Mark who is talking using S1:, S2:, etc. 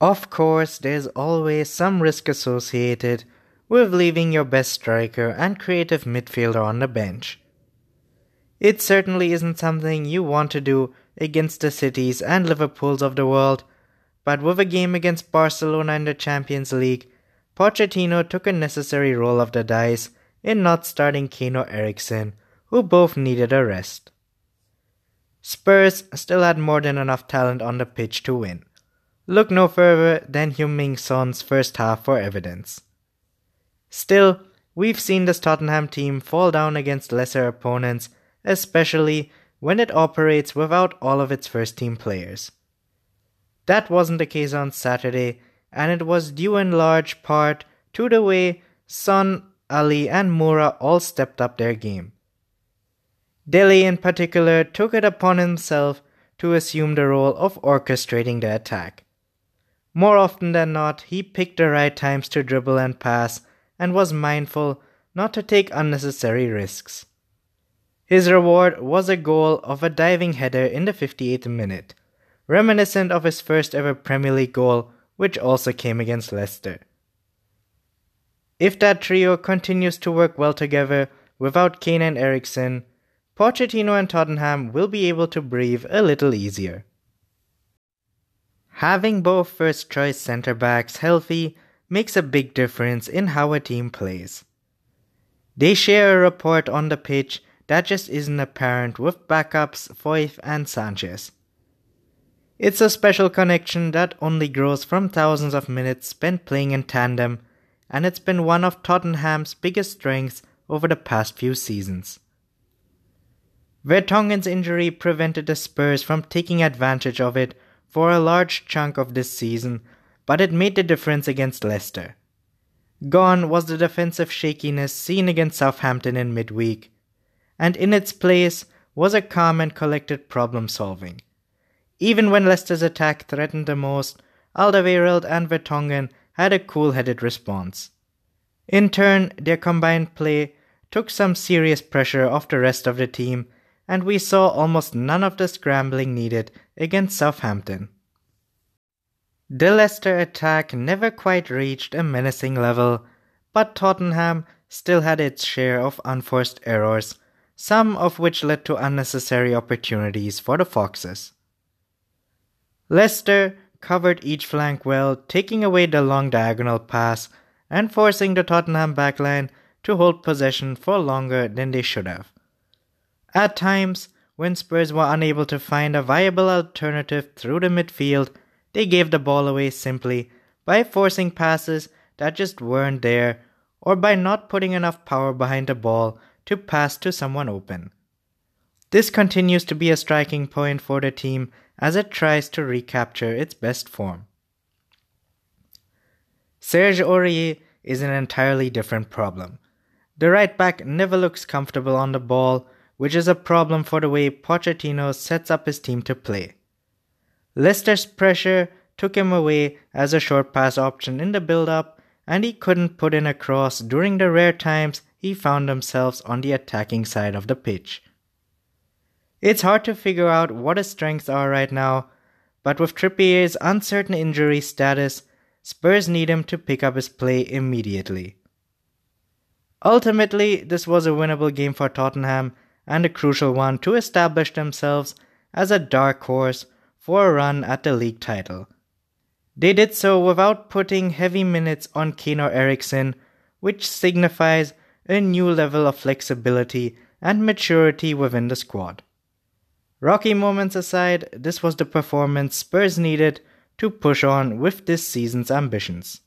S1: Of course, there's always some risk associated with leaving your best striker and creative midfielder on the bench. It certainly isn't something you want to do against the cities and Liverpools of the world, but with a game against Barcelona in the Champions League, Pochettino took a necessary roll of the dice in not starting Kane or Eriksen, who both needed a rest. Spurs still had more than enough talent on the pitch to win. Look no further than Heung-min Son's first half for evidence. Still, we've seen this Tottenham team fall down against lesser opponents, especially when it operates without all of its first team players. That wasn't the case on Saturday, and it was due in large part to the way Son, Alli, and Moura all stepped up their game. Dele, in particular, took it upon himself to assume the role of orchestrating the attack. More often than not, he picked the right times to dribble and pass and was mindful not to take unnecessary risks. His reward was a goal of a diving header in the 58th minute, reminiscent of his first ever Premier League goal, which also came against Leicester. If that trio continues to work well together without Kane and Eriksen, Pochettino and Tottenham will be able to breathe a little easier. Having both first choice centre backs healthy makes a big difference in how a team plays. They share a rapport on the pitch that just isn't apparent with backups Foyth and Sanchez. It's a special connection that only grows from thousands of minutes spent playing in tandem, and it's been one of Tottenham's biggest strengths over the past few seasons. Vertonghen's injury prevented the Spurs from taking advantage of it for a large chunk of this season, but it made the difference against Leicester. Gone was the defensive shakiness seen against Southampton in midweek, and in its place was a calm and collected problem solving. Even when Leicester's attack threatened the most, Alderweireld and Vertonghen had a cool headed response. In turn, their combined play took some serious pressure off the rest of the team and we saw almost none of the scrambling needed against Southampton. The Leicester attack never quite reached a menacing level, but Tottenham still had its share of unforced errors, some of which led to unnecessary opportunities for the Foxes. Leicester covered each flank well, taking away the long diagonal pass and forcing the Tottenham backline to hold possession for longer than they should have. At times, when Spurs were unable to find a viable alternative through the midfield, they gave the ball away simply by forcing passes that just weren't there or by not putting enough power behind the ball to pass to someone open. This continues to be a striking point for the team as it tries to recapture its best form. Serge Aurier is an entirely different problem. The right back never looks comfortable on the ball which is a problem for the way Pochettino sets up his team to play. Leicester's pressure took him away as a short pass option in the build up, and he couldn't put in a cross during the rare times he found himself on the attacking side of the pitch. It's hard to figure out what his strengths are right now, but with Trippier's uncertain injury status, Spurs need him to pick up his play immediately. Ultimately, this was a winnable game for Tottenham and a crucial one to establish themselves as a dark horse for a run at the league title. They did so without putting heavy minutes on Kane Eriksen, which signifies a new level of flexibility and maturity within the squad. Rocky moments aside, this was the performance Spurs needed to push on with this season's ambitions.